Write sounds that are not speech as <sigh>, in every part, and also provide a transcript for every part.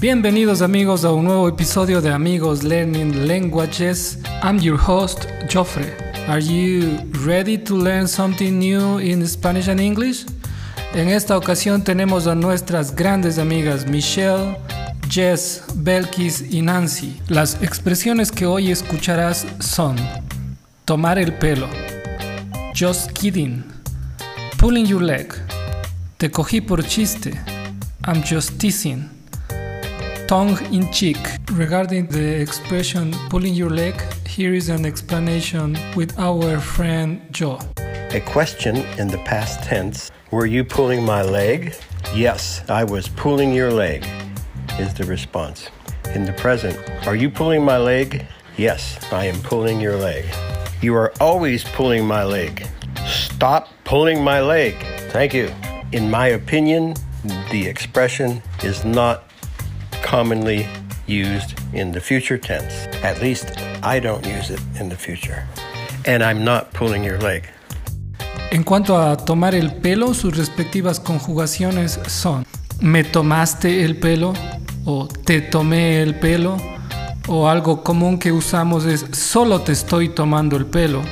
Bienvenidos amigos a un nuevo episodio de Amigos Learning Languages. I'm your host, Joffre. Are you ready to learn something new in Spanish and English? En esta ocasión tenemos a nuestras grandes amigas Michelle, Jess, Belkis y Nancy. Las expresiones que hoy escucharás son tomar el pelo, just kidding, pulling your leg, te cogí por chiste, I'm just teasing tongue in cheek. Regarding the expression pulling your leg, here is an explanation with our friend Joe. A question in the past tense Were you pulling my leg? Yes, I was pulling your leg, is the response. In the present, Are you pulling my leg? Yes, I am pulling your leg. You are always pulling my leg. Stop pulling my leg. Thank you. In my opinion, the expression is not commonly used in the future tense. At least I don't use it in the future. And I'm not pulling your leg. En cuanto a tomar el pelo, sus respectivas conjugaciones son me tomaste el pelo o te tomé el pelo o algo común que usamos es solo te estoy tomando el pelo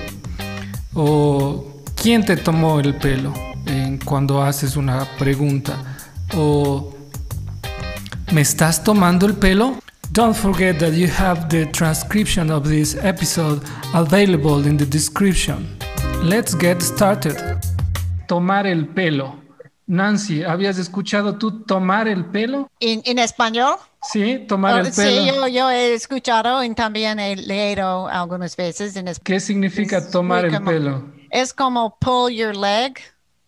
o quién te tomó el pelo en cuando haces una pregunta o ¿Me estás tomando el pelo? Don't forget that you have the transcription of this episode available in the description. Let's get started. Tomar el pelo. Nancy, ¿habías escuchado tú tomar el pelo? ¿En, español? Sí, tomar el pelo. Sí, yo, he escuchado y también he leído algunas veces. En ¿Qué significa tomar el pelo? Es como pull your leg.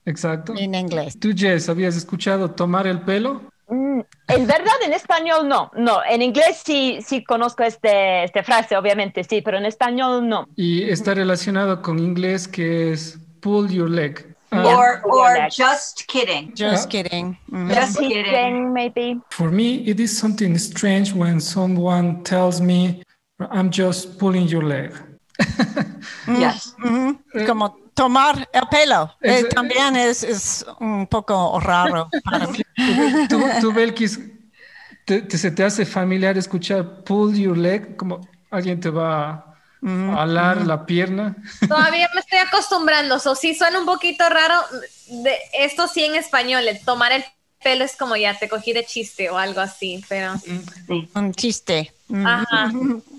Exacto. En inglés. ¿Tú, Jess, habías escuchado tomar el pelo? Mm, en verdad, en español no, no. En inglés sí, sí conozco este, esta frase, obviamente sí, pero en español no. Y está relacionado con inglés que es pull your leg. Uh, or, or just kidding. Just kidding. Mm -hmm. Just kidding, maybe. For me, it is something strange when someone tells me, I'm just pulling your leg. <laughs> yes. Mm -hmm. Como tomar el pelo. Eh, también es, es, un poco raro para mí. <laughs> Tú, tú Belkis, te, se te hace familiar escuchar pull your leg, como alguien te va a alar la pierna. Todavía me estoy acostumbrando, o sí suena un poquito raro. De, esto sí en español, el tomar el pelo es como ya te cogí de chiste o algo así, pero... Un chiste. Ajá.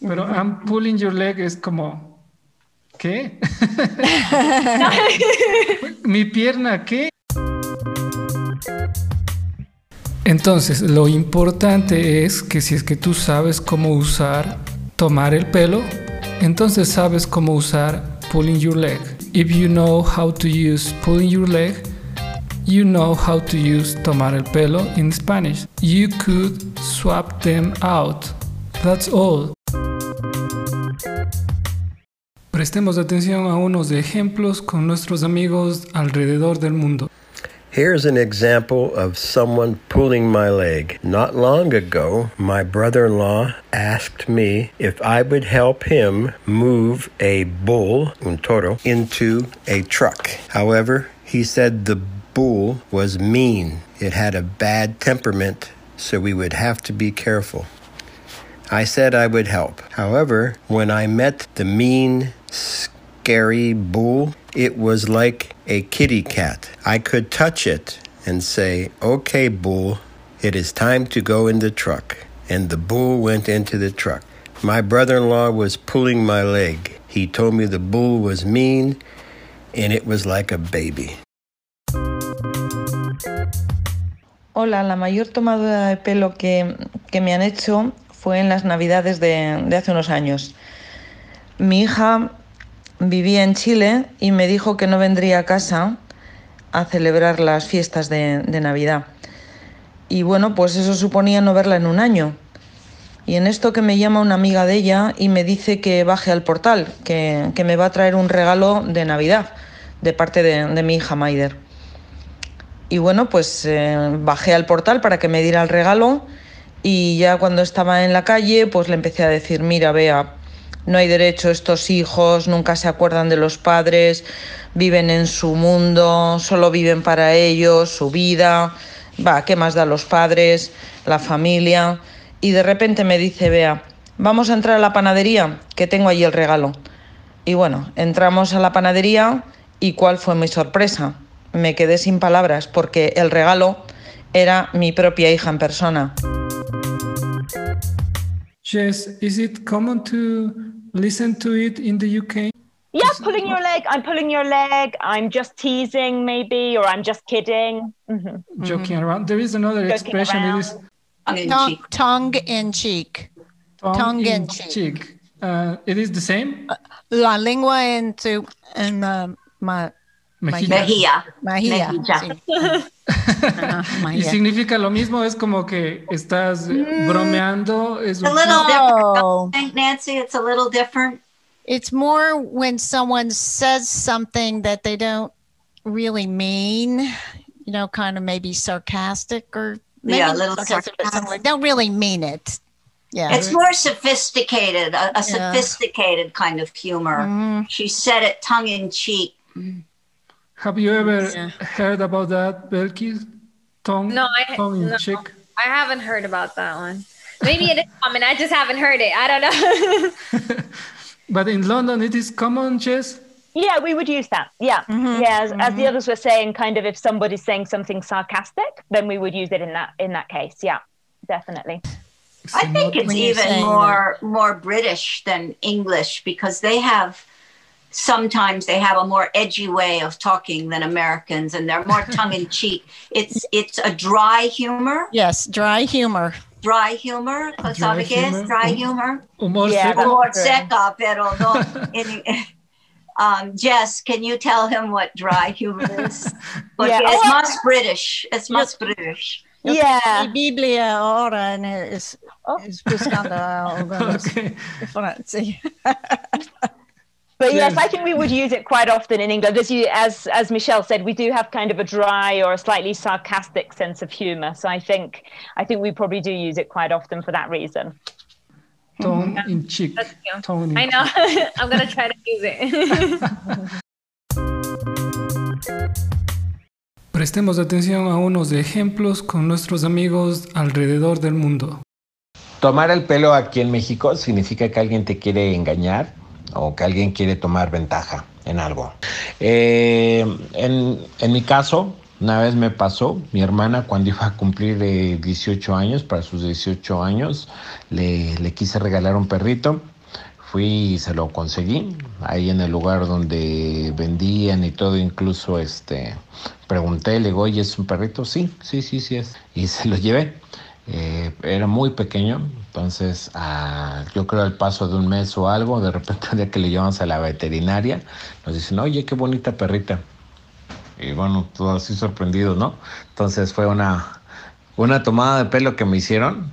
Pero I'm pulling your leg es como ¿Qué? <laughs> Mi pierna, ¿qué? Entonces, lo importante es que si es que tú sabes cómo usar tomar el pelo, entonces sabes cómo usar pulling your leg. If you know how to use pulling your leg, you know how to use tomar el pelo in Spanish. You could swap them out. That's all. Prestemos atención a unos ejemplos con nuestros amigos alrededor del mundo. Here's an example of someone pulling my leg. Not long ago, my brother in law asked me if I would help him move a bull, un toro, into a truck. However, he said the bull was mean. It had a bad temperament, so we would have to be careful. I said I would help. However, when I met the mean, scary bull, it was like a kitty cat. I could touch it and say, Okay, bull, it is time to go in the truck. And the bull went into the truck. My brother in law was pulling my leg. He told me the bull was mean and it was like a baby. Hola, la mayor tomada de pelo que, que me han hecho fue en las navidades de, hace unos años. Mi hija vivía en Chile y me dijo que no vendría a casa a celebrar las fiestas de, Navidad. Y bueno, pues eso suponía no verla en un año. Y en esto que me llama una amiga de ella y me dice que baje al portal, que, me va a traer un regalo de Navidad de parte de, mi hija Maider. Y bueno, pues eh, bajé al portal para que me diera el regalo y ya cuando estaba en la calle, pues le empecé a decir, mira, vea, no hay derecho, estos hijos nunca se acuerdan de los padres, viven en su mundo, solo viven para ellos, su vida, va, ¿qué más da los padres, la familia? Y de repente me dice, vea, vamos a entrar a la panadería, que tengo allí el regalo. Y bueno, entramos a la panadería y cuál fue mi sorpresa. Me quedé sin palabras porque el regalo era mi propia hija en persona. Jess, listen to it in the UK? Yeah, pulling your leg. I'm pulling your leg. I'm just teasing, maybe, or I'm just kidding. Mhm. Joking around. There is another Joking expression. It is Tongue in Tongue, cheek. tongue in cheek. tongue, Tongue in in cheek. cheek. Uh, it is the same. La lengua en tu en uh, ma, Mejilla. Mejilla. Mahia. Mejilla. sí. Y significa lo mismo. Es como que estás eh, bromeando. Es A little chiste. different, No. don't you think, Nancy? It's a little different. It's more when someone says something that they don't really mean, you know, kind of maybe sarcastic or maybe Yeah, a little sarcastic, but something like- don't really mean it. Yeah. It's more sophisticated, a, a Yeah. sophisticated kind of humor. Mhm. She said it tongue in cheek. Have you ever Yeah. heard about that, Belkis? Tongue, No, I- tongue in no. cheek. I haven't heard about that one. Maybe it is <laughs> common. I just haven't heard it. I don't know. <laughs> But in London, it is common, Jess. Yeah, we would use that. Yeah, mm-hmm. yeah. As, as the mm-hmm. others were saying, kind of if somebody's saying something sarcastic, then we would use it in that in that case. Yeah, definitely. I think it's even more more British than English because they have sometimes they have a more edgy way of talking than Americans and they're more tongue in cheek. <laughs> It's it's a dry humor, Yes, dry humor. dry humor. ¿Sabe qué humor. dry humor? Humor Yeah, seco. Humor seca, pero no. in- um, Jess, can you tell him what dry humor is? <laughs> Porque Yeah. es Oh, más British. Es más British. Mi Yeah. Biblia ahora en- es, es buscando algo Okay. <laughs> sí. But yes, Yes. I think we would use it quite often in England. As you, as as Michelle said, we do have kind of a dry or a slightly sarcastic sense of humour. So I think I think we probably do use it quite often for that reason. Tongue mm-hmm. in cheek. That's cute. Tongue in I know. <laughs> I'm gonna try to use it. <laughs> Prestemos atención a unos ejemplos con nuestros amigos alrededor del mundo. Tomar el pelo aquí en México significa que alguien te quiere engañar o que alguien quiere tomar ventaja en algo. Eh, en, en mi caso, una vez me pasó, mi hermana cuando iba a cumplir eh, 18 años, para sus 18 años, le, le quise regalar un perrito. Fui y se lo conseguí ahí en el lugar donde vendían y todo, incluso este pregunté, le digo, oye, ¿es un perrito? Sí, sí, sí, sí es. Y se lo llevé. Eh, era muy pequeño, entonces ah, yo creo al paso de un mes o algo, de repente un día que le llevamos a la veterinaria, nos dicen, oye, qué bonita perrita. Y bueno, todo así sorprendido, ¿no? Entonces fue una, una tomada de pelo que me hicieron.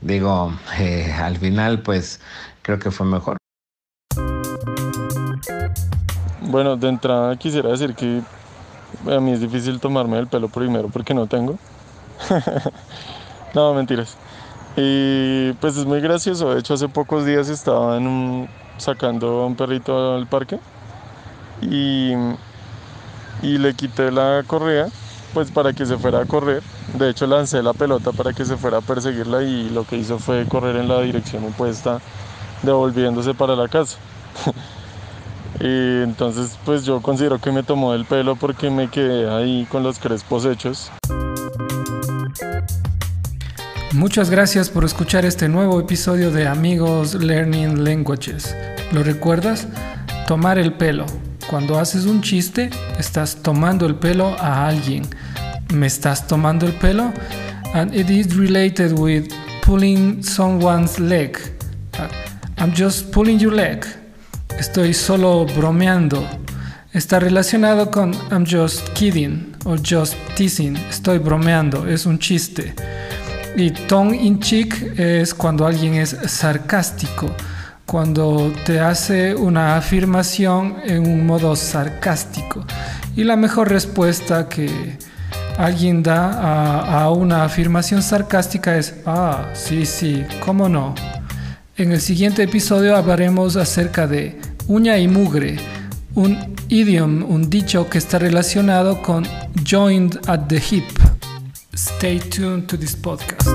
Digo, eh, al final pues creo que fue mejor. Bueno, de entrada quisiera decir que a mí es difícil tomarme el pelo primero porque no tengo. <laughs> no, mentiras. Y pues es muy gracioso. De hecho, hace pocos días estaba en un- sacando a un perrito al parque y, y le quité la correa pues para que se fuera a correr. De hecho, lancé la pelota para que se fuera a perseguirla y lo que hizo fue correr en la dirección opuesta, devolviéndose para la casa. <laughs> Y entonces pues yo considero que me tomó el pelo porque me quedé ahí con los crespos hechos. Muchas gracias por escuchar este nuevo episodio de Amigos Learning Languages. ¿Lo recuerdas? Tomar el pelo. Cuando haces un chiste, estás tomando el pelo a alguien. ¿Me estás tomando el pelo? And it is related with pulling someone's leg. I'm just pulling your leg. Estoy solo bromeando. Está relacionado con I'm just kidding o just teasing. Estoy bromeando, es un chiste. Y tongue in cheek es cuando alguien es sarcástico, cuando te hace una afirmación en un modo sarcástico. Y la mejor respuesta que alguien da a, una afirmación sarcástica es, ah, sí, sí, cómo no. En el siguiente episodio hablaremos acerca de uña y mugre, un idiom, un dicho que está relacionado con joined at the hip. Stay tuned to this podcast.